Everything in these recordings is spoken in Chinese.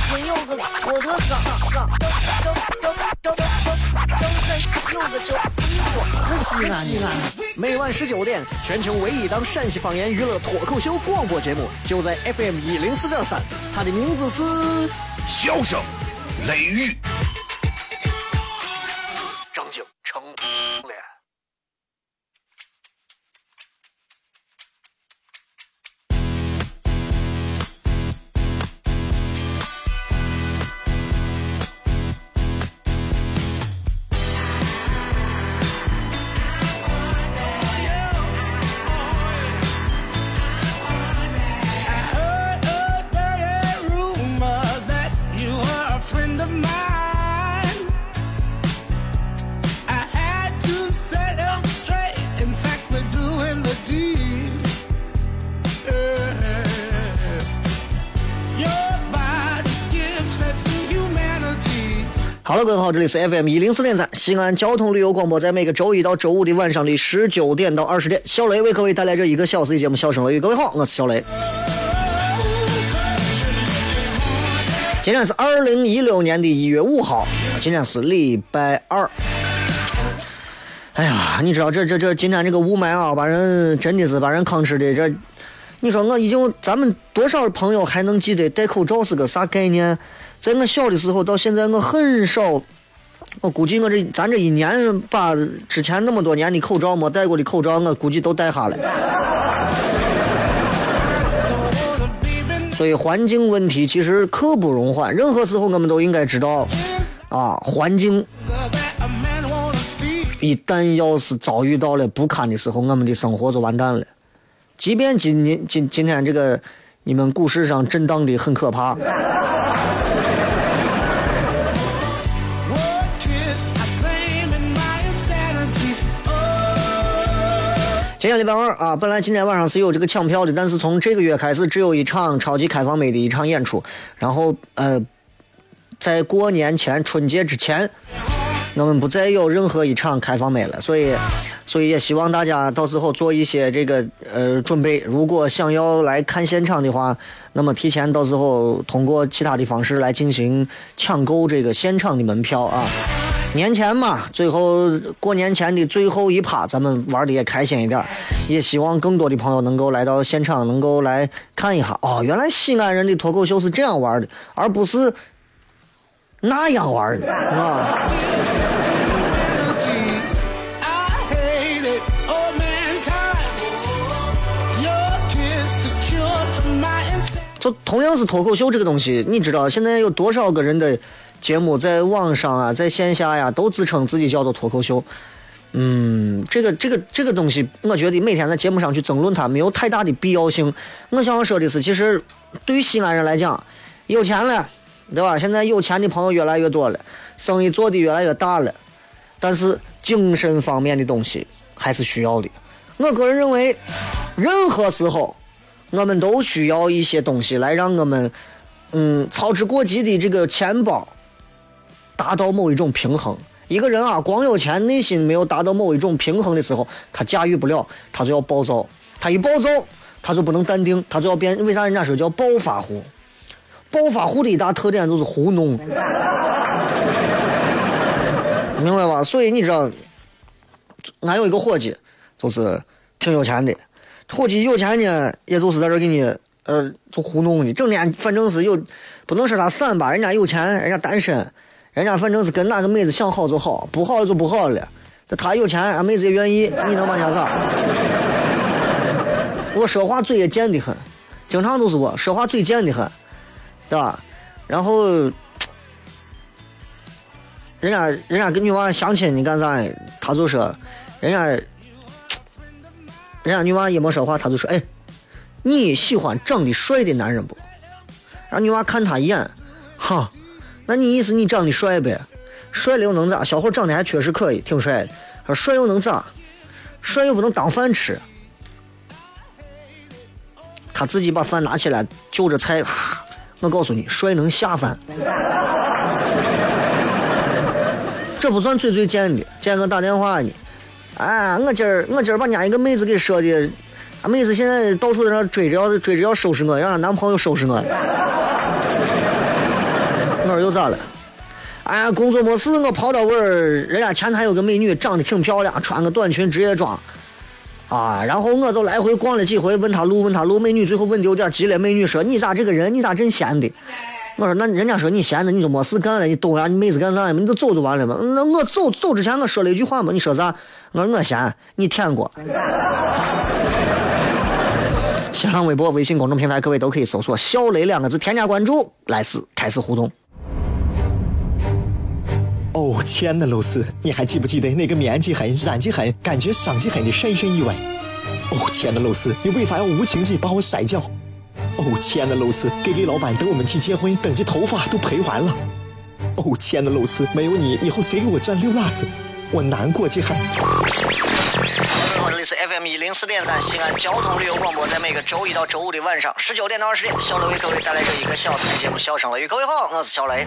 哎哎！北京有个郭德纲，张张张张张张张有个叫李波，西安西安。每晚十九点，全球唯一档陕西方言娱乐脱口秀广播节目，就在 FM 一零四点三。它的名字是《笑声雷雨》。哈喽，各位好，这里是 FM 一零四点三西安交通旅游广播，在每个周一到周五的晚上的十九点到二十点，小雷为各位带来这一个小时的节目《笑声雷雨》。各位好，我是小雷。今天是二零一六年的一月五号，今天是礼拜二。哎呀，你知道这这这今天这个雾霾啊，把人真的是把人吭哧的。这你说我已经，咱们多少朋友还能记得戴口罩是个啥概念？在我小的时候到现在，我很少，我估计我这咱这一年把之前那么多年的口罩没戴过的口罩，我估计都戴下了。所以环境问题其实刻不容缓，任何时候我们都应该知道，啊，环境一旦要是遭遇到了不堪的时候，我们的生活就完蛋了。即便今年今今天这个你们股市上震荡的很可怕。今天礼拜二啊，本来今天晚上是有这个抢票的，但是从这个月开始，只有一场超级开放美的一场演出。然后呃，在过年前春节之前，我们不再有任何一场开放美了。所以，所以也希望大家到时候做一些这个呃准备。如果想要来看现场的话，那么提前到时候通过其他的方式来进行抢购这个现场的门票啊。年前嘛，最后过年前的最后一趴，咱们玩的也开心一点，也希望更多的朋友能够来到现场，能够来看一下。哦，原来西安人的脱口秀是这样玩的，而不是那样玩的，是吧？就同样是脱口秀这个东西，你知道现在有多少个人的？节目在网上啊，在线下呀，都自称自己叫做脱口秀。嗯，这个这个这个东西，我觉得每天在节目上去争论它没有太大的必要性。我想说的是，其实对于西安人来讲，有钱了，对吧？现在有钱的朋友越来越多了，生意做的越来越大了，但是精神方面的东西还是需要的。我个人认为，任何时候我们都需要一些东西来让我们，嗯，操之过急的这个钱包。达到某一种平衡，一个人啊，光有钱，内心没有达到某一种平衡的时候，他驾驭不了，他就要暴躁。他一暴躁，他就不能淡定，他就要变。为啥人家说叫暴发户？暴发户的一大特点就是糊弄，明白吧？所以你知道，俺有一个伙计，就是挺有钱的。伙计有钱呢，也就是在这给你，呃，就糊弄你，整天反正是有，不能说他散吧，人家有钱，人家单身。人家反正是跟哪个妹子想好就好，不好了就不好了。这他有钱，俺妹子也愿意，你能往下咋？我说话嘴也贱的很，经常都是我说话嘴贱的很，对吧？然后，人家人家跟女娃相亲，你干啥？他就说，人家，人家女娃也没说话，他就说，哎，你喜欢长得帅的男人不？让女娃看他一眼，哈。那你意思你长得帅呗？帅了又能咋？小伙长得还确实可以，挺帅的。说帅又能咋？帅又不能当饭吃，他自己把饭拿起来就着菜，我告诉你，帅能下饭。这不算最最贱的，见个打电话呢，哎，我今儿我今儿把人家一个妹子给说的，妹子现在到处在那追着要追着要收拾我，让她男朋友收拾我。我说又咋了？哎呀，工作没事，我跑到位儿，人家前台有个美女，长得挺漂亮，穿个短裙职业装，啊，然后我就来回逛了几回，问她路，问她路，美女最后问的有点急了，美女说：“你咋这个人？你咋真闲的？”我说：“那人家说你闲的，你就没事干了，你逗人家妹子干啥呀？你就走就完了嘛。那我走走之前我说了一句话嘛，你说啥？我说我闲，你舔过。新浪微博、微信公众平台，各位都可以搜索“小雷”两个字，添加关注，来自开始互动。哦，亲爱的露丝，你还记不记得那个面积狠、染技狠、感觉伤及狠的深深意外？哦，亲爱的露丝，你为啥要无情地把我甩掉？哦，亲爱的露丝，K K 老板等我们去结婚，等这头发都赔完了。哦，亲爱的露丝，没有你，以后谁给我赚溜辣子？我难过极了。各位好，这里是 FM 一零四点三西安交通旅游广播，在每个周一到周五的晚上十九点到二十点，小雷为各位带来这一个小时的节目《笑声雷雨》。各位好，我是小雷。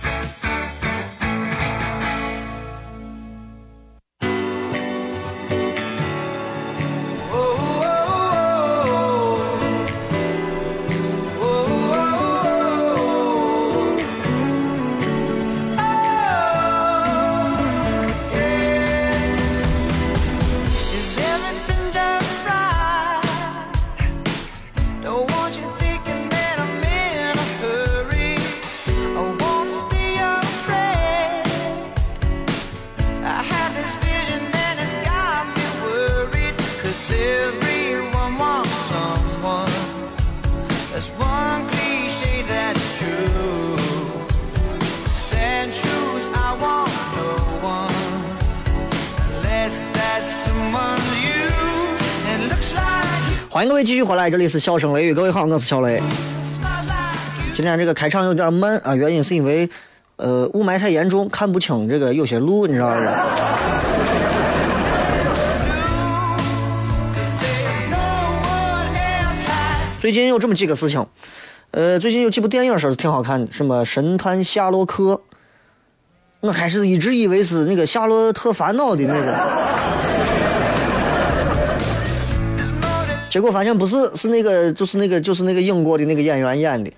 欢迎各位继续回来，这里是笑声雷雨。各位好，我是小雷。今天这个开场有点慢啊，原因是因为呃雾霾太严重，看不清这个有些路，你知道吧？最近有这么几个事情，呃，最近有几部电影说是挺好看的，什么《神探夏洛克》，我开始一直以为是那个《夏洛特烦恼》的那个，结果发现不是，是那个就是那个就是那个英国的那个演员演的，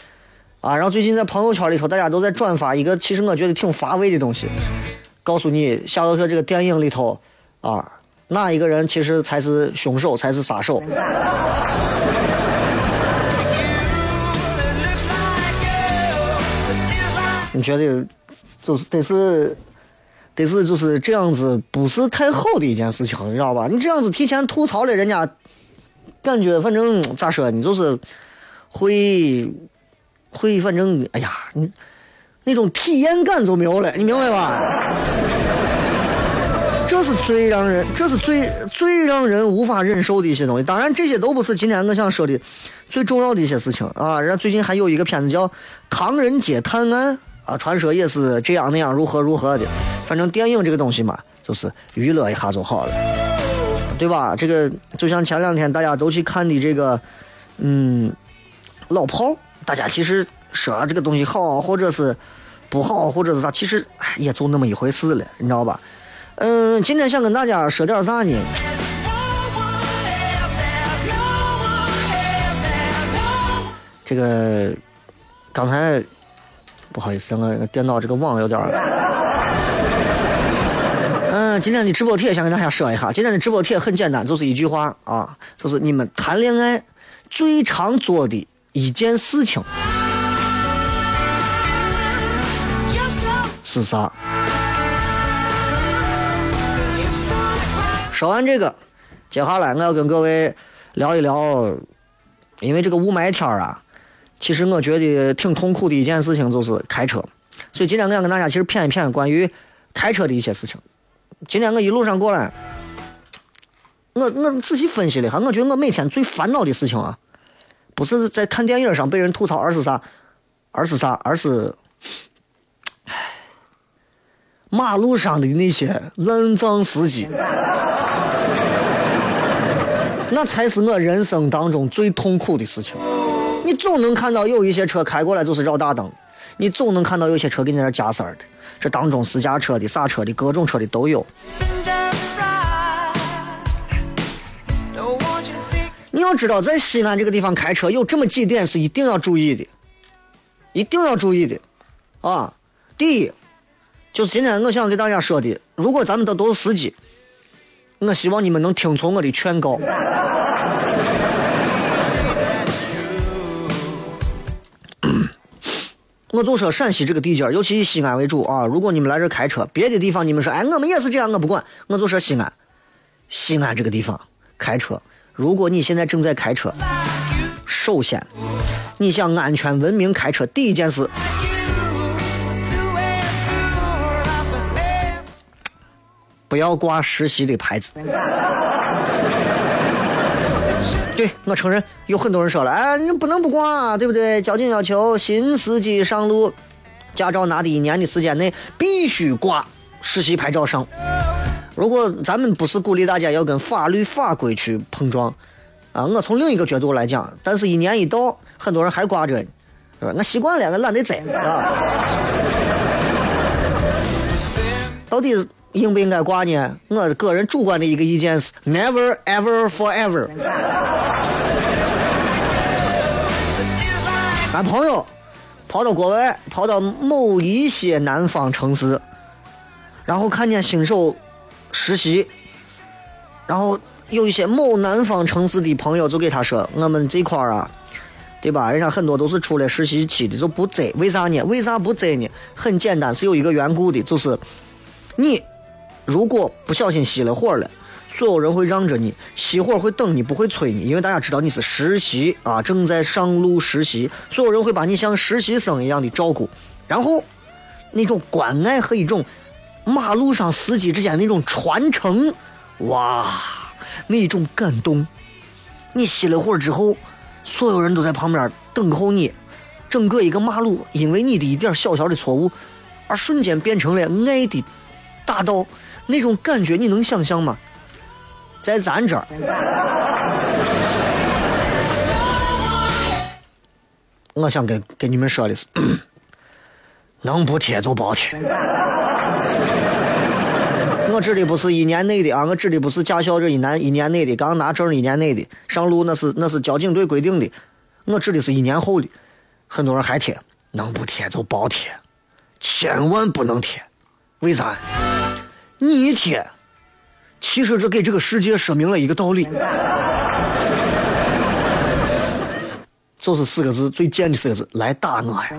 啊，然后最近在朋友圈里头大家都在转发一个其实我觉得挺乏味的东西，告诉你夏洛特这个电影里头啊，哪一个人其实才是凶手，才是杀手。你觉得就是得是得是就是这样子，不是太好的一件事情，你知道吧？你这样子提前吐槽了人家，感觉反正咋说，你就是会会反正哎呀，你那种体验感就没有了，你明白吧？这是最让人，这是最最让人无法忍受的一些东西。当然，这些都不是今天我想说的最重要的一些事情啊。人家最近还有一个片子叫《唐人街探案》啊，传说也是这样那样如何如何的。反正电影这个东西嘛，就是娱乐一下就好了，对吧？这个就像前两天大家都去看的这个，嗯，老炮儿，大家其实说这个东西好，或者是不好，或者是啥，其实也就那么一回事了，你知道吧？嗯，今天想跟大家说点啥呢？这个刚才不好意思，我我电脑这个网有点今天的直播帖想跟大家说一下，今天的直播帖很简单，就是一句话啊，就是你们谈恋爱最常做的一件事情是啥.说完这个，接下来我要跟各位聊一聊，因为这个雾霾天儿啊，其实我觉得挺痛苦的一件事情就是开车所以今天我想跟大家其实骗一骗关于开车的一些事情。今天我一路上过来，我我仔细分析了一下，我觉得我每天最烦恼的事情啊，不是在看电影上被人吐槽，而是啥？而是啥？而是，唉，马路上的那些烂账司机，那才是我人生当中最痛苦的事情。你总能看到有一些车开过来就是绕大灯，你总能看到有些车给你那加塞儿的，这当中私家车的、啥车的、各种车的都有。你要知道，在西安这个地方开车有这么几点是一定要注意的，一定要注意的，啊，第一，就是今天我想给大家说的，如果咱们都都是司机，我希望你们能听从我的劝告。我就说陕西这个地界儿，尤其以西安为主啊。如果你们来这开车，别的地方你们说，哎，我们也是这样，我不管。我就说西安，西安这个地方开车，如果你现在正在开车，首先你想安全文明开车，第一件事，不要挂实习的牌子。对我承认，有很多人说了，哎，你不能不挂啊，对不对？交警要求新司机上路，驾照拿的一年的时间内必须挂实习牌照上。如果咱们不是鼓励大家要跟法律法规去碰撞，啊，我从另一个角度来讲，但是一年一到，很多人还挂着，是吧？我习惯了，我懒得摘啊。到底应不应该挂呢？我个人主观的一个意见是 never ever forever。俺朋友跑到国外，跑到某一些南方城市，然后看见新手实习，然后有一些某南方城市的朋友就给他说：“我们这块儿啊，对吧？人家很多都是出来实习期的，就不摘。为啥呢？为啥不摘呢？很简单，是有一个缘故的，就是你如果不小心熄了火了。”所有人会让着你，熄火会等你，不会催你，因为大家知道你是实习啊，正在上路实习，所有人会把你像实习生一样的照顾，然后那种关爱和一种马路上司机之间那种传承，哇，那种感动。你熄了火之后，所有人都在旁边等候你，整个一个马路因为你的一点小小的错误，而瞬间变成了爱的大道，那种感觉你能想象吗？在咱这儿，我想跟跟你们说的是，能不贴就别贴。我指的不是一年内的啊，我指的不是驾校这一年一年内的，刚拿证一年内的上路那是那是交警队规定的，我指的是一年后的。很多人还贴，能不贴就别贴，千万不能贴。为啥？你一贴，其实这给这个世界说明了一个道理，就是四个字，最贱的四个字，来打我呀！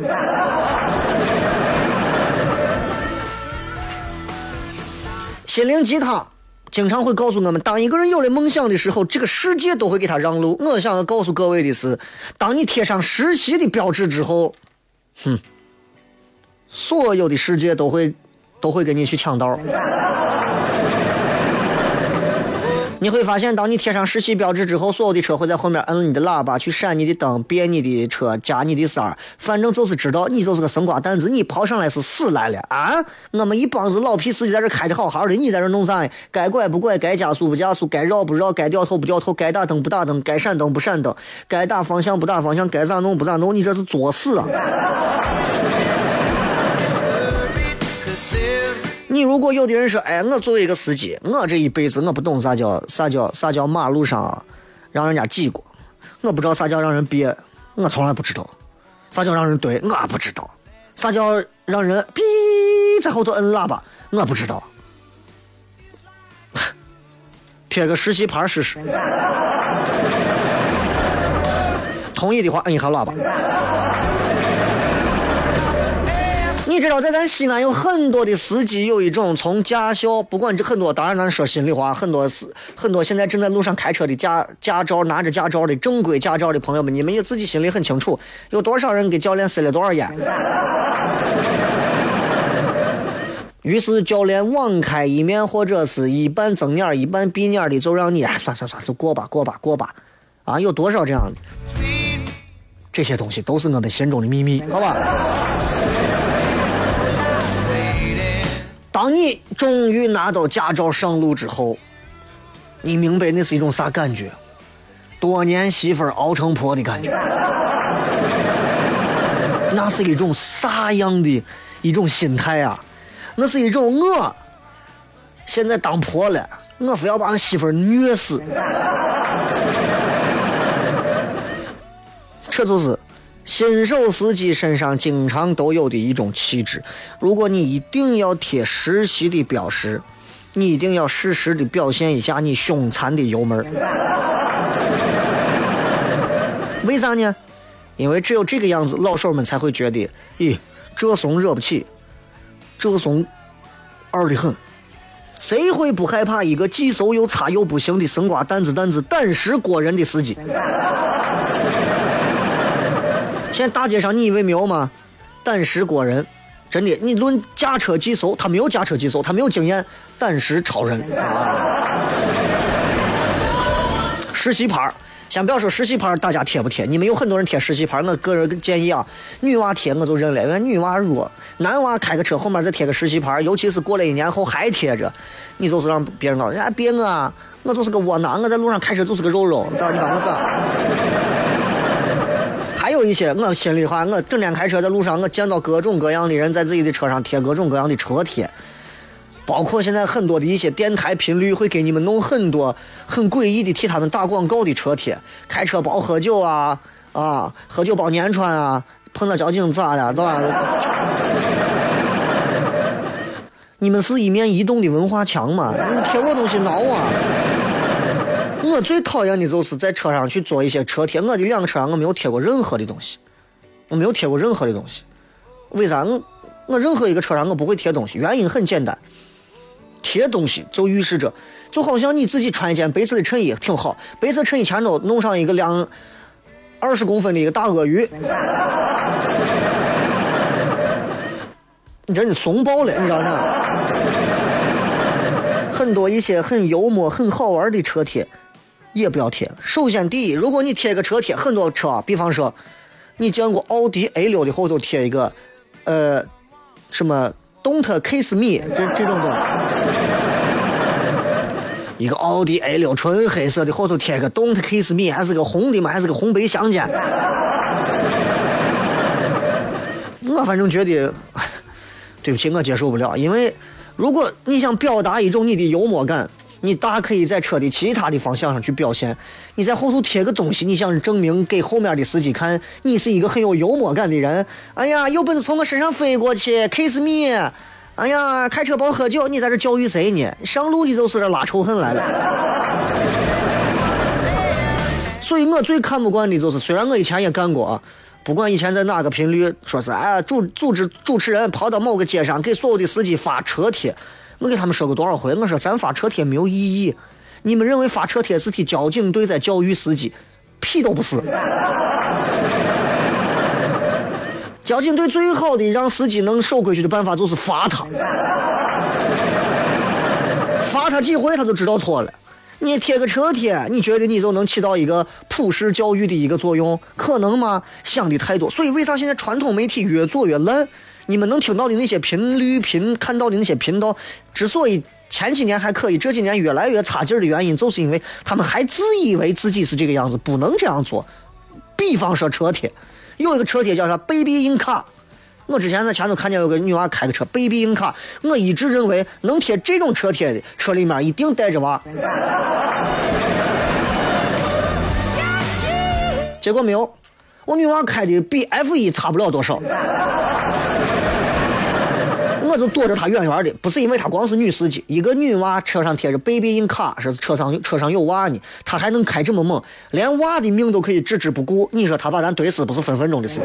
心灵鸡汤经常会告诉我们，当一个人有了梦想的时候，这个世界都会给他让路。我想要告诉各位的是，当你贴上实习的标志之后，哼，所有的世界都会都会跟你去抢道。你会发现，当你贴上实习标志之后，所有的车会在后面摁你的喇叭，去闪你的灯，别你的车，加你的塞儿，反正就是知道你就是个生瓜蛋子，你跑上来是死来了啊！我们一帮子老皮司机在这开的好好的，你在这弄啥呀？该拐不拐，该加速不加速，该绕不绕，该掉头不掉头，该打灯不打灯，该闪灯不闪灯，该打方向不打方向，该咋弄不咋弄，你这是作死啊！你如果有的人说，哎，我作为一个司机，我这一辈子我不懂啥叫啥叫啥叫马路上，让人家挤过，我不知道啥叫让人憋，我从来不知道，啥叫让人怼，我不知道，啥叫让人哔在后头摁喇叭，我不知道，贴个实习牌试试，同意的话摁一下喇叭。你知道，在咱西安有很多的司机有一种从驾校，不管这很多，当然咱说心里话，很多司很多现在正在路上开车的驾驾照拿着驾照的正规驾照的朋友们，你们也自己心里很清楚，有多少人给教练塞了多少烟。于是教练网开一面或者是一半睁眼一半闭眼的，就让你算算算，就过吧过吧过吧，啊，有多少这样的？这些东西都是我们心中的秘密，好吧？当你终于拿到驾照上路之后，你明白那是一种啥感觉？多年媳妇熬成婆的感觉，那是一种啥样的一种心态啊？那是一种我现在当婆了，我非要把俺媳妇虐死。这就是新手司机身上经常都有的一种气质。如果你一定要贴实习的标识，你一定要适时的表现一下你凶残的油门。为啥呢？因为只有这个样子，老手们才会觉得，咦，这怂惹不起，这怂二的很。谁会不害怕一个既瘦又差又不行的生瓜蛋子蛋子胆识过人的司机？现在大街上你以为没有吗？胆识过人，真的，你论驾车技术，他没有驾车技术，他没有经验，胆识超人。实习牌儿，先不要说实习牌儿大家贴不贴，你们有很多人贴实习牌儿，我个人建议啊，女娃贴我就认了，因为女娃弱，男娃开个车后面再贴个实习牌儿，尤其是过了一年后还贴着，你就是让别人告诉，哎别我啊，我就是个窝囊，我在路上开车就是个肉肉，咋你把我咋？一些，我心里话，我整天开车在路上，我见到各种各样的人在自己的车上贴各种各样的车贴，包括现在很多的一些电台频率会给你们弄很多很诡异的替他们打广告的车贴，开车包喝酒啊啊，喝酒包粘穿啊，碰到交警咋的，对吧？你们是一面移动的文化墙嘛？你贴我东西挠啊！我最讨厌的就是在车上去做一些车贴，我的两个车上我没有贴过任何的东西，我没有贴过任何的东西。为啥？我我任何一个车上我不会贴东西，原因很简单，贴东西就预示着，就好像你自己穿一件白色的衬衣挺好，白色衬衣前头弄上一个两二十公分的一个大鳄鱼，你真的怂爆了，你知道吗？很多一些很幽默、很好玩的车贴，也不要贴。首先，第一，如果你贴个车贴，很多车，比方说，你见过奥迪 A 六的后头贴一个，呃，什么 “Don't kiss me” 这这种的，一个奥迪 A 六纯黑色的后头贴个 “Don't kiss me”，还是个红的嘛，还是个红白相间。我反正觉得，对不起，我接受不了，因为如果你想表达一种你的幽默感，你大可以在车的其他的方向上去表现。你在后头贴个东西，你想证明给后面的司机看，你是一个很有幽默感的人。哎呀，有本事从我身上飞过去，kiss me！哎呀，开车包喝酒，你在这教育谁呢？上路你就是这拉仇恨来了。所以我最看不惯的就是，虽然我以前也干过啊，不管以前在哪个频率，说是哎主组织主持人跑到某个街上给所有的司机发车贴，我给他们说过多少回，我说咱发车贴没有意义，你们认为发车贴是替交警队在教育司机，屁都不是。交警队最好的让司机能守规矩的办法就是罚他，罚他几回他就知道错了。你贴个车贴，你觉得你就能起到一个普世教育的一个作用？可能吗？想的太多。所以为啥现在传统媒体越做越烂？你们能听到的那些频率频看到的那些频道，之所以前几年还可以，这几年越来越差劲的原因，就是因为他们还自以为自己是这个样子，不能这样做。比方说车贴，有一个车贴叫啥 “baby in car”。我之前在前头看见有个女娃开个车，baby car，我一直认为能贴这种车贴的车里面一定带着娃。结果没有，我女娃开的比 F 一差不了多少。我就躲着她远远的，不是因为她光是女司机，一个女娃车上贴着 “baby in car”，是车上车上有娃呢，她还能开这么猛，连娃的命都可以置之不顾，你说她把咱怼死不是分分钟的事？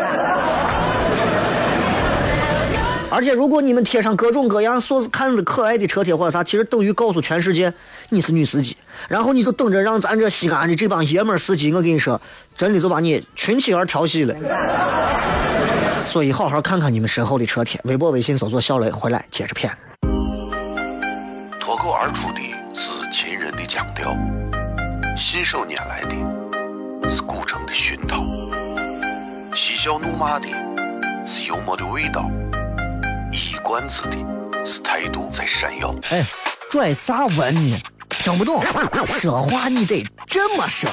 而且，如果你们贴上各种各样说是看着可爱的车贴或者啥，其实等于告诉全世界你是女司机，然后你就等着让咱这西安的这帮爷们儿司机，我跟你说，真的就把你群起而调戏了。所以，好好看看你们身后的车贴，微博、微信搜索“小雷”，回来接着骗。出的是秦人的腔调，信手拈来的是古城的熏陶，嬉笑怒骂的是幽默的味道，一冠子的是态度在闪耀。哎，拽啥文呢？听不懂，说话你得这么说。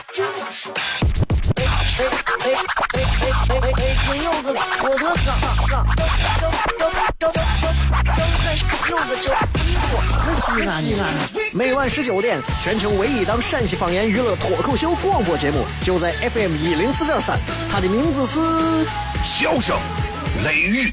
哎哎哎哎哎哎哎，今有个我的嘎嘎，正正正正正在有个叫衣服，可西安西安。每晚十九点，全球唯一档陕西方言娱乐脱口秀广播节目，就在 FM 一零四点三，它的名字是笑声雷雨，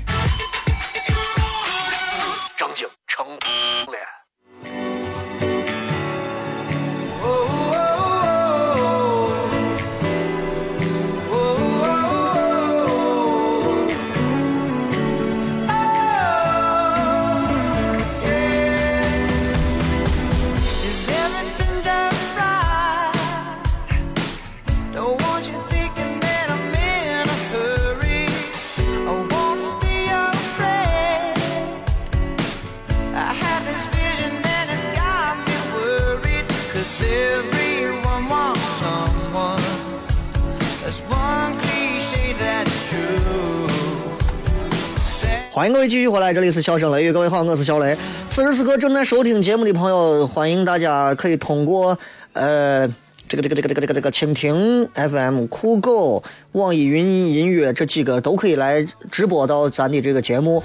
继续回来，这里是笑声雷雨，各位好，我是小雷。此时此刻正在收听节目的朋友，欢迎大家可以通过呃这个这个这个这个这个这个蜻蜓 FM、酷狗、网易云音乐这几个都可以来直播到咱的这个节目。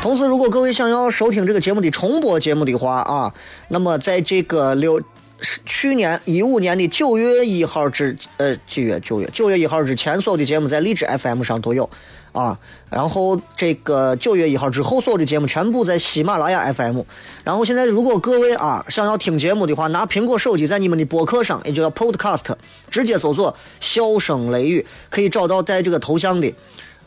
同时，如果各位想要收听这个节目的重播节目的话啊，那么在这个六。去年一五年的九月一号之呃几月九月九月一号之前，所有的节目在荔枝 FM 上都有啊。然后这个九月一号之后，所有的节目全部在喜马拉雅 FM。然后现在如果各位啊想要听节目的话，拿苹果手机在你们的播客上，也就叫 Podcast，直接搜索“笑声雷雨”，可以找到带这个头像的。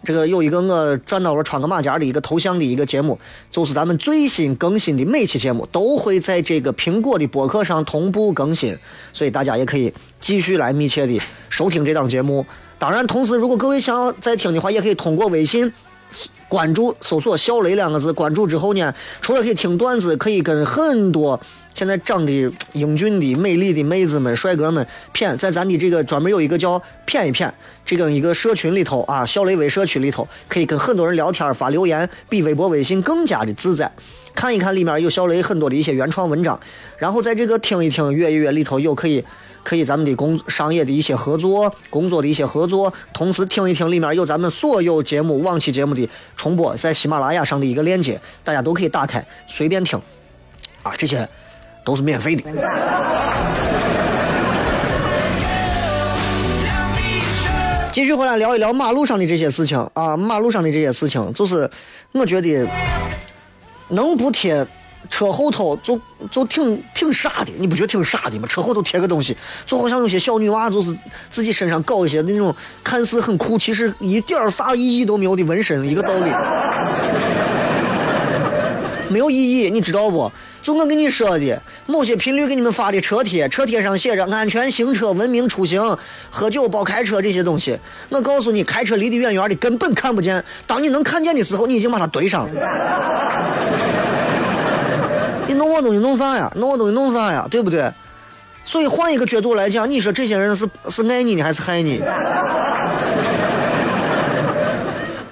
这个有一个我站到我穿个马甲的一个头像的一个节目，就是咱们最新更新的每期节目都会在这个苹果的播客上同步更新，所以大家也可以继续来密切的收听这档节目。当然，同时如果各位想要再听的话，也可以通过微信关注搜索“小雷”两个字，关注之后呢，除了可以听段子，可以跟很多现在长得英俊的、美丽的妹子们、帅哥们谝，在咱的这个专门有一个叫“谝一谝”这个一个社群里头啊，小雷微社区里头，可以跟很多人聊天、发留言，比微博、微信更加的自在。看一看里面有小雷很多的一些原创文章，然后在这个听一听、阅一阅里头有可以。可以咱们的工商业的一些合作，工作的一些合作，同时听一听里面有咱们所有节目往期节目的重播，在喜马拉雅上的一个链接，大家都可以打开随便听，啊，这些都是免费的。继续回来聊一聊马路上的这些事情啊，马路上的这些事情，就是我觉得能不贴车后头就就挺挺傻的，你不觉得挺傻的吗？车后头贴个东西，就好像有些小女娃就是自己身上搞一些那种看似很酷，其实一点啥意义都没有的纹身，一个道理，没有意义，你知道不？就我跟你说的，某些频率给你们发的车贴，车贴上写着“安全行车，文明出行，喝酒包开车”这些东西。我告诉你，开车离得远远的，根本看不见。当你能看见的时候，你已经把它堆上了。你弄我东西弄啥呀？弄我东西弄啥呀？对不对？所以换一个角度来讲，你说这些人是是爱你呢，还是害你？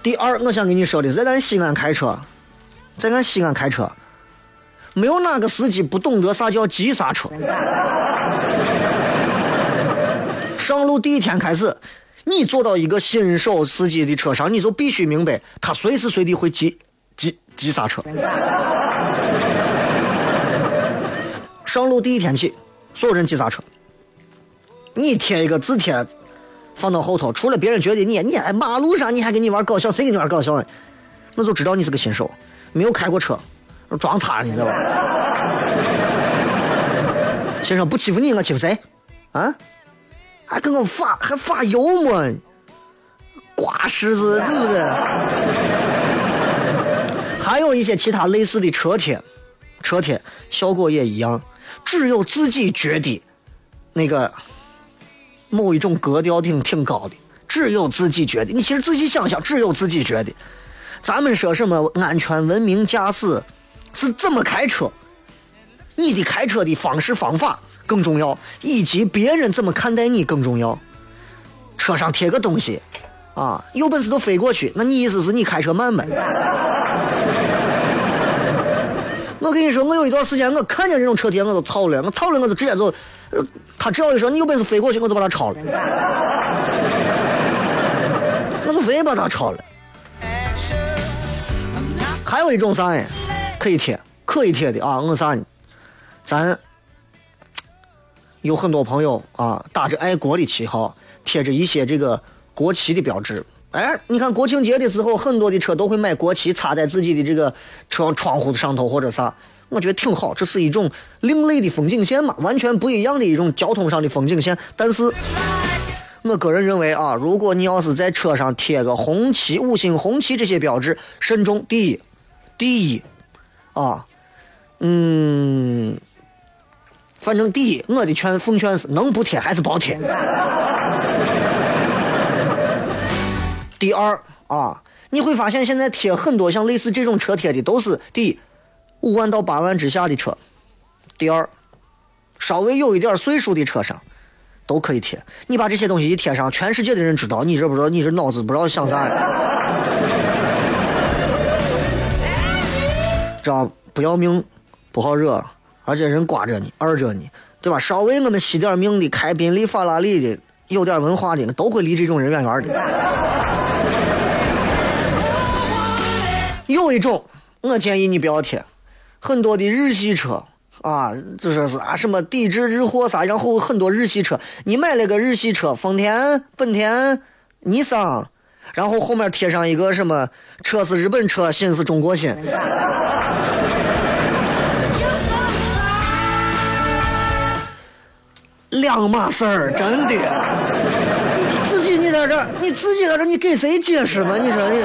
第二，我想跟你说的，在咱西安开车，在咱西安开车，没有哪个司机不懂得啥叫急刹车。上路第一天开始，你坐到一个新手司机的车上，你就必须明白，他随时随地会急急急刹车。上路第一天起，所有人急刹车。你贴一个字贴放到后头，除了别人觉得你你还马路上你还跟你玩搞笑，谁跟你玩搞笑呢？那就知道你是个新手，没有开过车，装叉你知道吧？先生不欺负你，我欺负谁？啊？还跟我发还发油么？瓜柿子对不对？还有一些其他类似的车贴，车贴效果也一样，只有自己觉得那个某一种格调挺挺高的，只有自己觉得。你其实仔细想想，只有自己觉得。咱们说什么安全文明驾驶是怎么开车？你的开车的方式方法更重要，以及别人怎么看待你更重要。车上贴个东西，啊，有本事都飞过去，那你意思是你开车慢呗？我跟你说，我有一段时间，我看见这种车贴，我都操了，我操了，我就直接就，呃他只要一说你有本事飞过去，我就把他超了，我就非把他超了。还有一种啥呀？可以贴，可以贴的啊！我啥呢？咱有很多朋友啊，打着爱国的旗号，贴着一些这个国旗的标志。哎，你看国庆节的时候，很多的车都会买国旗插在自己的这个车窗户上头或者啥，我觉得挺好，这是一种另类的风景线嘛，完全不一样的一种交通上的风景线。但是，我个人认为啊，如果你要是在车上贴个红旗、五星红旗这些标志，慎重。第一，第一，啊，嗯，反正第一，我的劝奉劝是，能不贴还是别贴。第二啊，你会发现现在贴很多像类似这种车贴的，都是第一五万到八万之下的车，第二稍微有一点岁数的车上都可以贴。你把这些东西一贴上，全世界的人知道你这不知道，你这脑子不知道想啥呀？知道不要命，不好惹，而且人刮着你，二着你，对吧？稍微我们惜点命的，开宾利、法拉利的，有点文化的，都会离这种人远远的。有一种，我建议你不要贴，很多的日系车啊，就说是啊什么抵制日货啥，然后很多日系车，你买了个日系车，丰田、本田、尼桑，然后后面贴上一个什么车是日本车，心是中国心。两码事儿，真的。你自己你在这儿，你自己在这儿，你给谁解释嘛？你说你，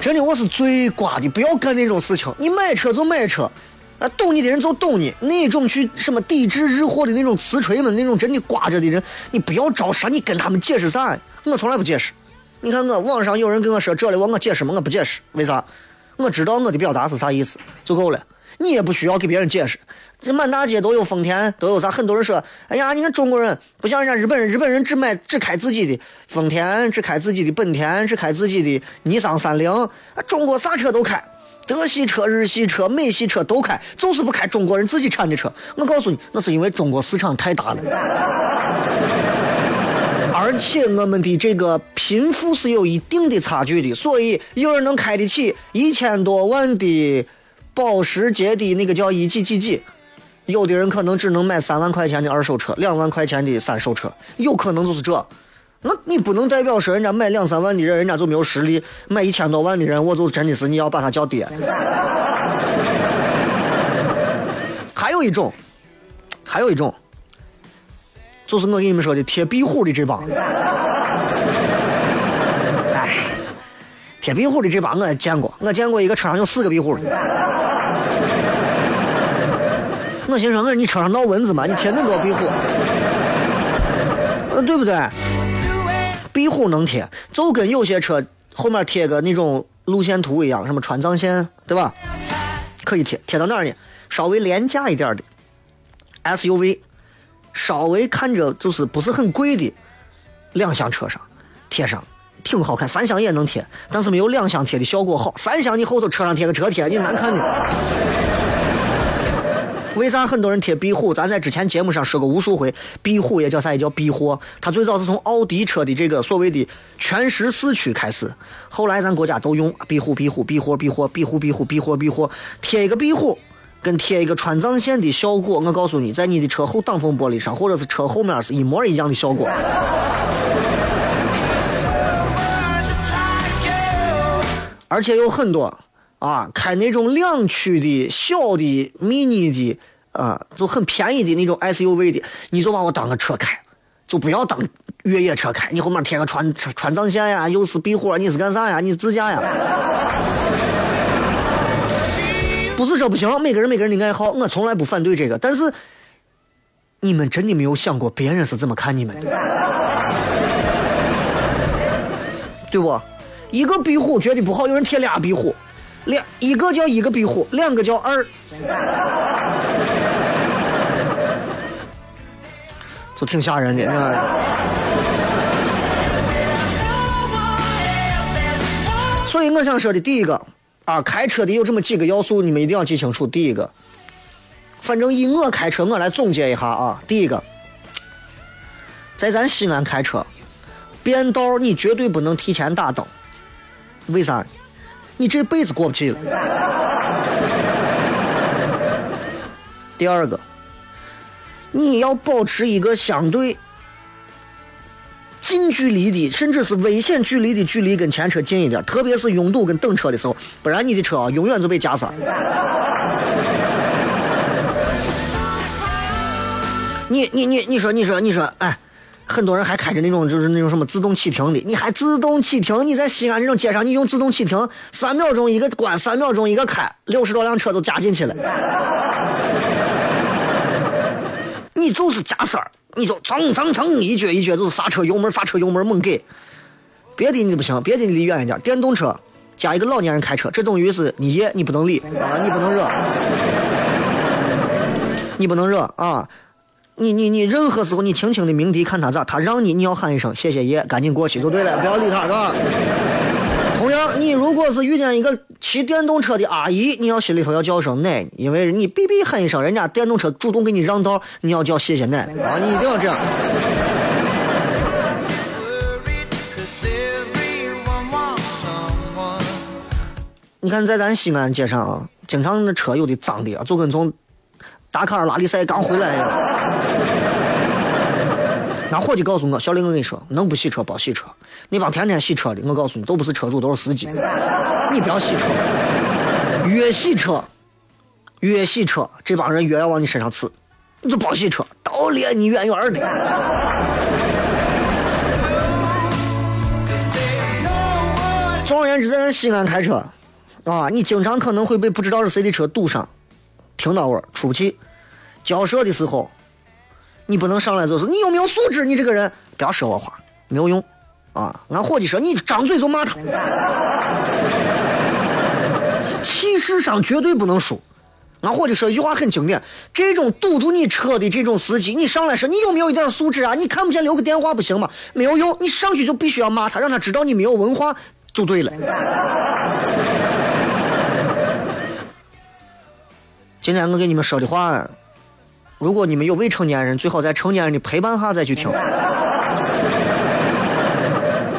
真的我是最瓜的，不要干那种事情。你买车就买车，啊，懂你的人就懂你。那种去什么抵制日货的那种瓷锤们，那种真的瓜着的人，你不要招啥，你跟他们解释啥？我从来不解释。你看我网上有人跟我说这里，我我解释吗？我不解释，为啥？我知道我的表达是啥意思就够了，你也不需要给别人解释。这满大街都有丰田，都有啥？很多人说，哎呀，你看中国人不像人家日本人，日本人只买只开自己的丰田，只开自己的本田，只开自己的尼桑、三菱，啊中国啥车都开，德系车、日系车、美系车都开，就是不开中国人自己产的车。我告诉你，那是因为中国市场太大了。而且我们的这个贫富是有一定的差距的，所以有人能开得起一千多万的保时捷的那个叫一几几几，有的人可能只能买三万块钱的二手车，两万块钱的三手车，有可能就是这。那你不能代表说人家买两三万的人，人家就没有实力；买一千多万的人，我就真的是你要把他叫爹。还有一种，还有一种，就是我跟你们说的贴壁虎的这帮。贴壁虎的这帮我见过，我见过一个车上有四个壁虎的。我心说，我说你车上闹蚊子吗？你贴那么多壁虎，呃，对不对？壁虎能贴，就跟有些车后面贴个那种路线图一样，什么川藏线，对吧？可以贴，贴到哪儿呢？稍微廉价一点的 SUV，稍微看着就是不是很贵的两厢车上贴上，挺好看。三厢也能贴，但是没有两厢贴的效果好。三厢你后头车上贴个车贴，你难看的。为啥很多人贴壁虎？咱在之前节目上说过无数回，壁虎也叫啥？也叫壁货。它最早是从奥迪车的这个所谓的全时四驱开始，后来咱国家都用壁虎、壁虎、壁货、壁货、壁虎、壁虎、壁货、壁货，贴一个壁虎。跟贴一个川藏线的效果，我告诉你，在你的车后挡风玻璃上，或者是车后面是一模一样的效果。而且有很多啊，开那种两驱的小的 mini 的啊，就很便宜的那种 SUV 的，你就把我当个车开，就不要当越野车开。你后面贴个川川藏线呀，又是壁虎，你是干啥呀？你自驾呀？不是这不行，每个人每个人的爱好，我从来不反对这个，但是你们真的没有想过别人是怎么看你们的，对不？一个壁虎觉得不好，有人贴俩壁虎，两一个叫一个壁虎，两个叫二，就挺吓人的，是吧？所以我想说的第一个啊，开车的有这么几个要素，你们一定要记清楚。第一个，反正以我开车，我来总结一下啊。第一个，在咱西安开车，变道你绝对不能提前打灯，为啥？你这辈子过不去了。第二个，你要保持一个相对近距离的，甚至是危险距离的距离跟前车近一点，特别是拥堵跟等车的时候，不然你的车啊永远就被夹死。你你你你说你说你说，哎，很多人还开着那种就是那种什么自动启停的，你还自动启停？你在西安这种街上，你用自动启停，三秒钟一个关，三秒钟一个开，六十多辆车都加进去了。你就是加塞儿，你就蹭蹭蹭一撅一撅，就是刹车油门刹车油门猛给，别的你不行，别的你离远一点。电动车加一个老年人开车，这等于是你爷你不能理啊，你不能惹，你不能惹啊。你你你任何时候你轻轻的鸣笛看他咋，他让你你要喊一声谢谢爷，赶紧过去就对了，不要理他，是吧？同样，你如果是遇见一个骑电动车的阿姨，你要心里头要叫声奶，因为你哔哔喊一声，人家电动车主动给你让道，你要叫谢谢奶啊，你一定要这样。你看，在咱西安街上啊，经常那车有的脏的啊，就跟从达喀尔拉力赛刚回来一样。那伙计告诉我，小李，我跟你说，能不洗车别洗车。那帮天天洗车的，我告诉你，都不是车主，都是司机。你不要洗车，越洗车，越洗车，这帮人越要往你身上刺。你就别洗车，都离你远远的。总而言之，在咱西安开车，啊，你经常可能会被不知道是谁的车堵上，停到位出不去。交涉的时候，你不能上来就是你有没有素质？你这个人不要说我话，没有用啊！俺伙计说你张嘴就骂他，气势上绝对不能输。俺伙计说一句话很经典：这种堵住你车的这种司机，你上来说你有没有一点素质啊？你看不见留个电话不行吗？没有用，你上去就必须要骂他，让他知道你没有文化就对了。今天我给你们说的话，如果你们有未成年人，最好在成年人的陪伴下再去听，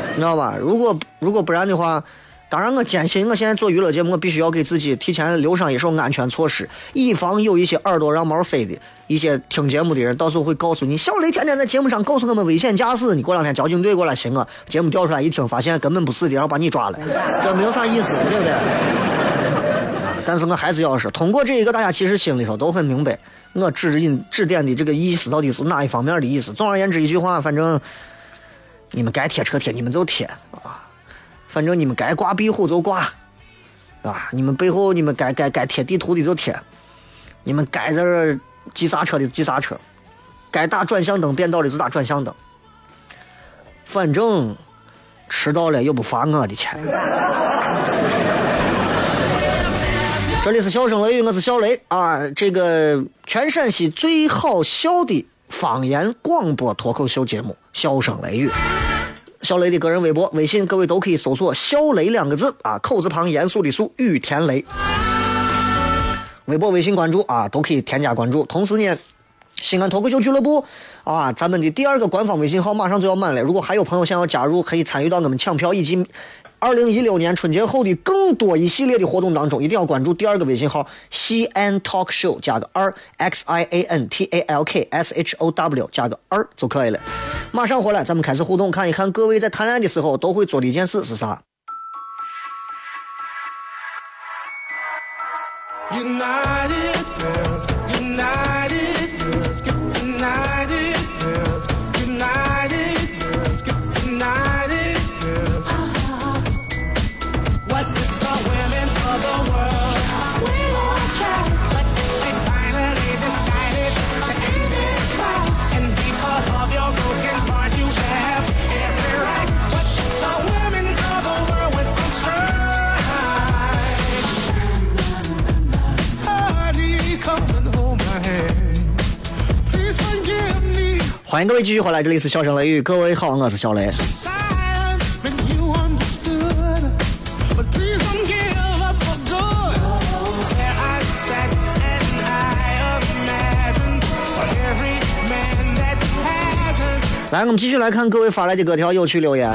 你知道吧？如果如果不然的话，当然我坚信，我现在做娱乐节目，我必须要给自己提前留上一手安全措施，以防有一些耳朵让毛塞的一些听节目的人，到时候会告诉你，小雷天天在节目上告诉我们危险驾驶，你过两天交警队过来寻我，节目调出来一听，发现根本不是的，然后把你抓了，这没有啥意思，对不对？但是我还是要说，通过这一个，大家其实心里头都很明白，我指引指点的这个意思到底是哪一方面的意思。总而言之，一句话，反正你们该贴车贴，你们就贴啊；反正你们该挂壁虎就挂，啊，你们背后你们该该该贴地图的就贴，你们该在这急刹车的急刹车，该打转向灯变道的就打转向灯，反正迟到了又不罚我的钱。这里是笑声雷雨，我是小雷啊。这个全陕西最好笑的方言广播脱口秀节目《笑声雷雨》，小雷的个人微博、微信，各位都可以搜索“小雷”两个字啊，口字旁严肃的肃，雨田雷。微博、微信关注啊，都可以添加关注。同时呢，西安脱口秀俱乐部啊，咱们的第二个官方微信号马上就要满了，如果还有朋友想要加入，可以参与到我们抢票以及二零一六年春节后的更多一系列的活动当中，一定要关注第二个微信号西安 Talk Show 加个二 X I A N T A L K S H O W 加个二就可以了。马上回来，咱们开始互动，看一看各位在谈恋爱的时候都会做的一件事是啥。欢迎各位继续回来，这里是笑声雷雨，各位好，我是小雷。来，我们继续来看各位发来的各条有趣留言。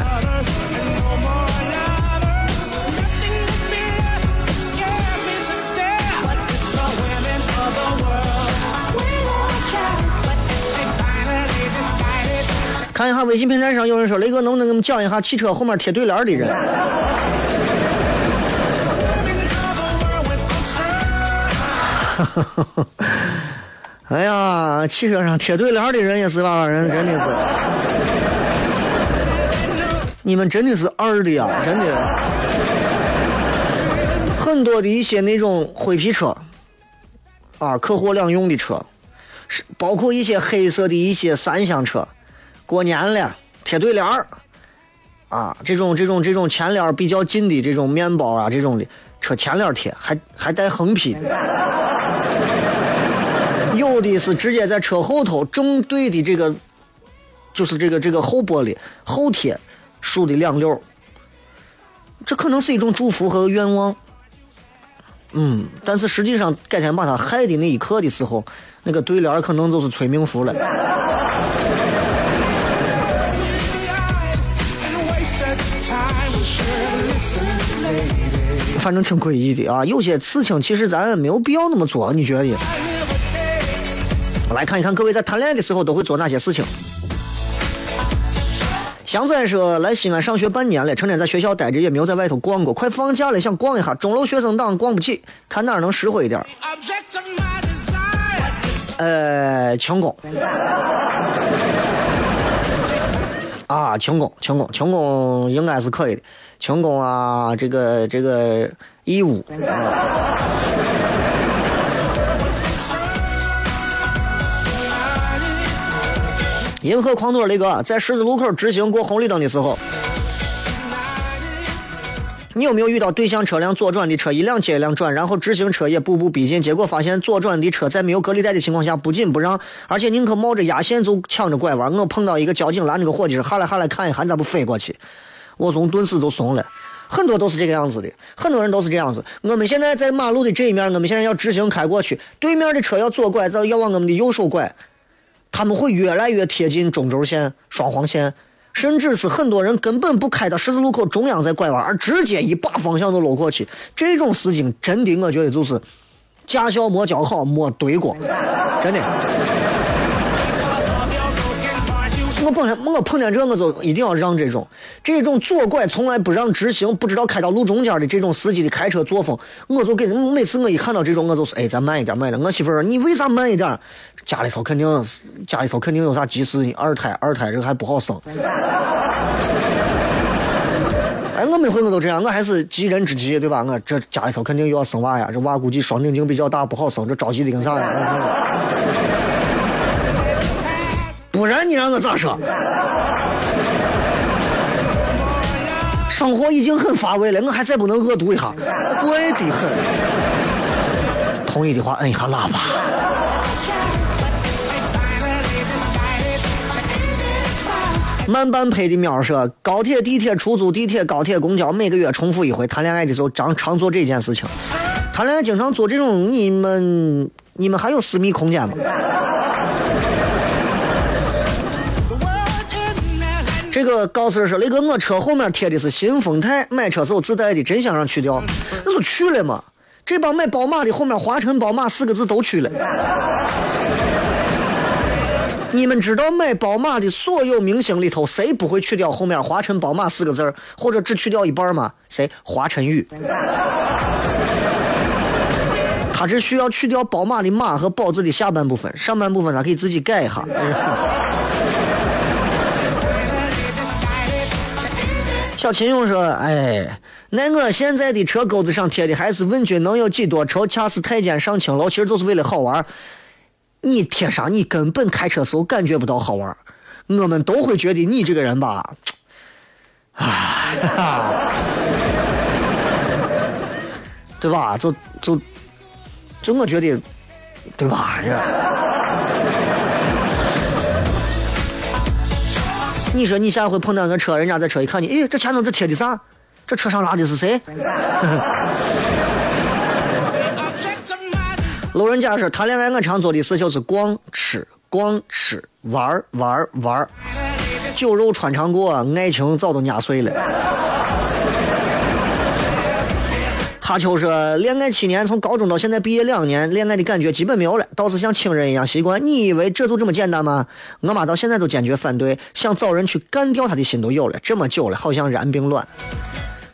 一下微信平台上有人说，雷哥能不能给我们讲一下汽车后面贴对联的人？哎呀，汽车上贴对联的人也是吧？人真的是，你们真的是二的呀，真的。很多的一些那种灰皮车，啊，客货两用的车，是包括一些黑色的一些三厢车，过年了贴对联儿，啊，这种这种这种前脸比较近的这种面包啊，这种的车前脸贴，还还带横批。有的是直接在车后头正对的这个，就是这个这个后玻璃后贴竖的两溜这可能是一种祝福和愿望。嗯，但是实际上改天把它害的那一刻的时候，那个对联儿可能就是催命符了。反正挺诡异的啊，有些事情其实咱没有必要那么做，你觉得？我来看一看各位在谈恋爱的时候都会做哪些事情。祥仔说来西安上学半年了，成天在学校待着，也没有在外头逛过。快放假了，想逛一下。钟楼学生党逛不起，看哪儿能实惠一点。呃，轻功。啊，轻功，轻功，轻功应该是可以的。轻功啊，这个这个义务，银河狂朵雷哥在十字路口直行过红绿灯的时候，你有没有遇到对向车辆左转的车一辆接一辆转，然后直行车也步步逼近，结果发现左转的车在没有隔离带的情况下不仅不让，而且宁可冒着压线就抢着拐弯。我碰到一个交警拦着个伙计说：“下来下来看一下，你咋不飞过去？”我从顿时就怂了。很多都是这个样子的，很多人都是这样子。我们现在在马路的这一面，我们现在要直行开过去，对面的车要左拐，要要往我们的右手拐，他们会越来越贴近中轴线、双黄线，甚至是很多人根本不开到十字路口中央再拐弯，而直接一把方向就搂过去。这种事情真的，我觉得就是驾校没教好，没对过，真的。我碰见我碰见这我就一定要让这种这种左拐从来不让直行，不知道开到路中间的这种司机的开车作风，我就给每次我一看到这种，我就是哎，咱慢一点，慢一点。我媳妇儿说你为啥慢一点？家里头肯定是家里头肯定有啥急事呢，二胎二胎这还不好生。哎，我每回我都这样，我还是急人之急，对吧？我这家里头肯定又要生娃呀，这娃估计双顶径比较大，不好生，这着急的跟啥呀？不然你让我咋说？生活已经很乏味了，我还再不能恶毒一下，对的很。同意的话摁一下喇叭。慢半拍的喵说：高铁、地铁、出租、地铁、高铁、公交，每个月重复一回。谈恋爱的时候常常做这件事情。谈恋爱经常做这种，你们你们还有私密空间吗？这个高 Sir 说：“雷哥，我车后面贴的是新丰泰，买车时候自带的，真想让去掉，那就去了嘛。这帮买宝马的后面华晨宝马四个字都去了。你们知道买宝马的所有明星里头，谁不会去掉后面华晨宝马四个字，或者只去掉一半吗？谁？华晨宇。他只需要去掉宝马的马和宝字的下半部分，上半部分他可以自己改一下。小秦勇说：“哎，那我现在的车钩子上贴的还是‘问君能有几多愁，恰似太监上青楼’，其实就是为了好玩。你贴上，你根本开车时候感觉不到好玩。我们都会觉得你这个人吧，啊，对吧？就就就我觉得，对吧？这。”你说你下回碰到个车，人家在车一看你，诶，这前头这贴的啥？这车上拉的是谁？路人甲说谈恋爱，我常做的事就是逛吃、逛吃、玩玩玩，酒肉穿肠过，爱情早都压碎了。哈秋说，恋爱七年，从高中到现在毕业两年，恋爱的感觉基本没有了，倒是像亲人一样习惯。你以为这就这么简单吗？我妈到现在都坚决反对，想找人去干掉她的心都有了，这么久了，好像然并卵。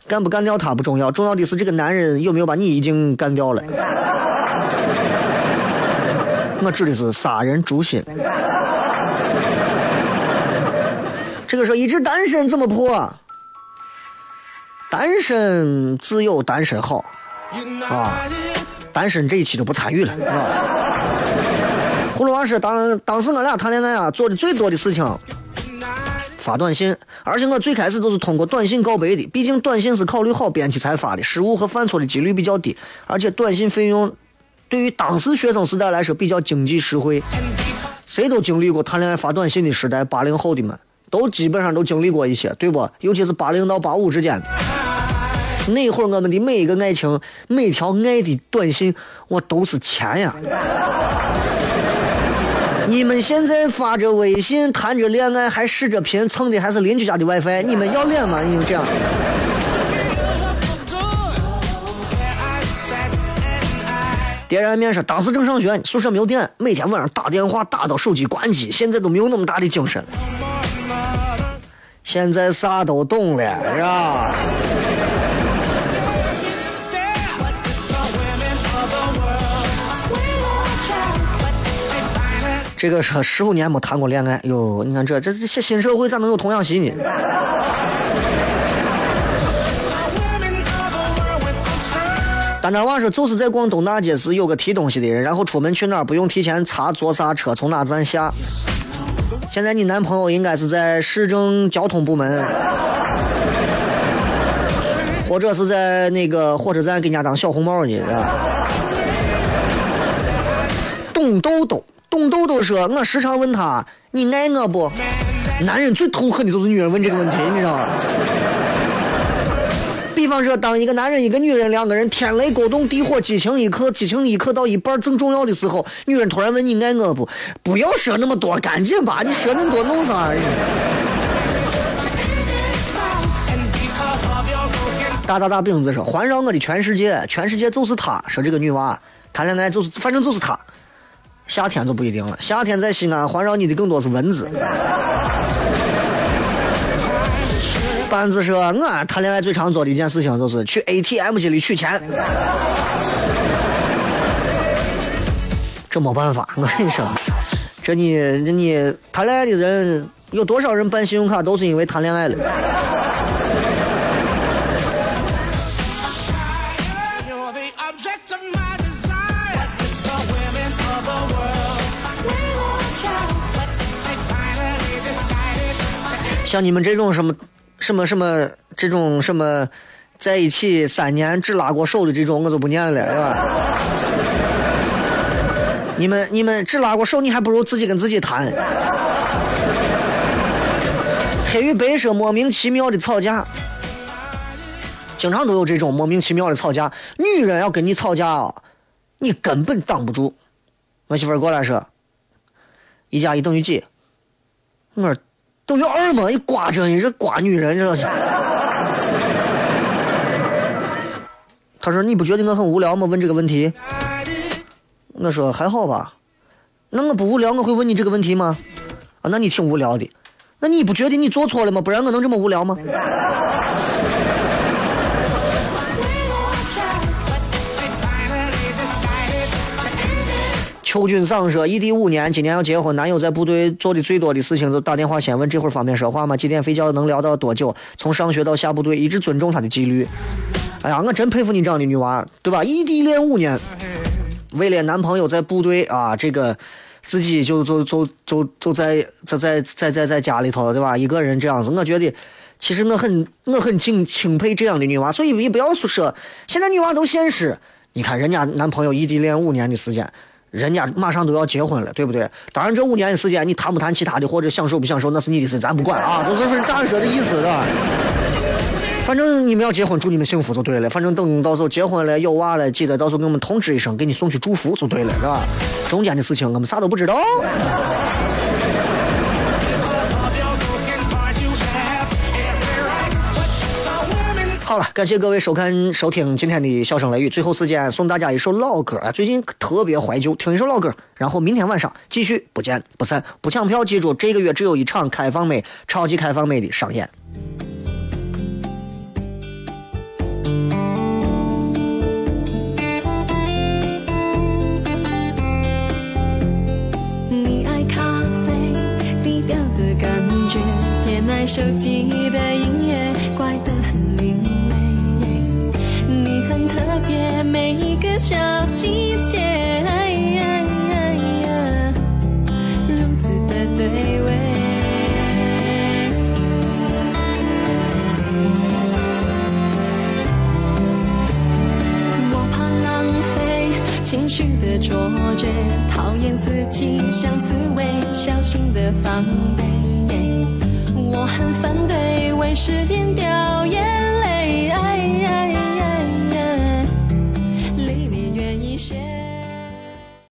干不干掉他不重要，重要的是这个男人有没有把你已经干掉了。我指的是杀人诛心。这个说一直单身怎么破？单身自有单身好，啊，单身这一期就不参与了，啊？葫芦娃是当当时我俩谈恋爱啊，做的最多的事情，发短信，而且我最开始都是通过短信告白的，毕竟短信是考虑好编辑才发的，失误和犯错的几率比较低，而且短信费用对于当时学生时代来说比较经济实惠。谁都经历过谈恋爱发短信的时代，八零后的们都基本上都经历过一些，对不？尤其是八零到八五之间的。那会儿我们的每一个爱情，每条爱的短信，我都是钱呀。你们现在发着微信谈着恋爱，还视着频，蹭的还是邻居家的 WiFi，你们要脸吗？你们这样，点燃面说，当时正上学，宿舍没有电，每天晚上打电话打到手机关机，现在都没有那么大的精神了。现在啥都懂了，是吧？这个说十五年没谈过恋爱，哟，你看这这这新社会咋能有童养媳呢？丹丹娃说，就是在逛东大街时有个提东西的人，然后出门去哪儿不用提前查坐啥车从哪站下。现在你男朋友应该是在市政交通部门，或者是在那个火车站给人家当小红帽呢。是吧董豆豆，董豆豆说，我时常问他，你爱我不？男人最痛恨的就是女人问这个问题，你知道吗？比方说，当一个男人、一个女人两个人天雷勾动地火，激情一刻，激情一刻到一半正重要的时候，女人突然问你爱我不？不要说那么多，赶紧吧，你说那么多弄啥？大大大饼子说，环绕我的全世界，全世界就是他。说这个女娃谈恋爱就是，反正就是他。夏天就不一定了，夏天在西安环绕你的更多是蚊子。班子说，我谈恋爱最常做的一件事情就是去 ATM 机里取钱。这没办法，我跟你说，这你这你谈恋爱的人有多少人办信用卡都是因为谈恋爱了。像你们这种什么什么什么这种什么在一起三年只拉过手的这种，我就不念了，是吧？你们你们只拉过手，你还不如自己跟自己谈。黑与白说莫名其妙的吵架，经常都有这种莫名其妙的吵架。女人要跟你吵架啊，你根本挡不住。我媳妇儿过来说，一加一等于几？我说都有二吗，你瓜着你这瓜女人，这是。他说：“你不觉得我很无聊吗？问这个问题。”我说：“还好吧。”那我不无聊，我会问你这个问题吗？啊，那你挺无聊的。那你不觉得你做错了吗？不然我能这么无聊吗？邱军桑说，异地五年，今年要结婚，男友在部队做的最多的事情就打电话先问这会儿方便说话吗？几点睡觉？能聊到多久？从上学到下部队，一直尊重他的纪律。哎呀，我真佩服你这样的女娃，对吧？异地恋五年，为了男朋友在部队啊，这个自己就就就就就在在在在在在家里头，对吧？一个人这样子，我觉得。其实我很我很敬钦佩这样的女娃，所以你不要说现在女娃都现实。你看人家男朋友异地恋五年的时间，人家马上都要结婚了，对不对？当然，这五年的时间，你谈不谈其他的，或者享受不享受，那是你的事，咱不管啊。这就是大说的意思的。反正你们要结婚，祝你们幸福就对了。反正等到时候结婚了有娃了，记得到时候给我们通知一声，给你送去祝福就对了，是吧？中间的事情我们啥都不知道。好了，感谢各位收看收听今天的笑声雷雨。最后时间送大家一首老歌啊，最近特别怀旧，听一首老歌。然后明天晚上继续不见不散。不抢票，记住这个月只有一场开放美、超级开放美的上演。你爱咖啡，低调的感觉，偏爱手机的音乐，特别，每一个小细节，如此的对味。我怕浪费情绪的卓绝，讨厌自己像刺猬，小心的防备。我很反对为失恋掉眼泪。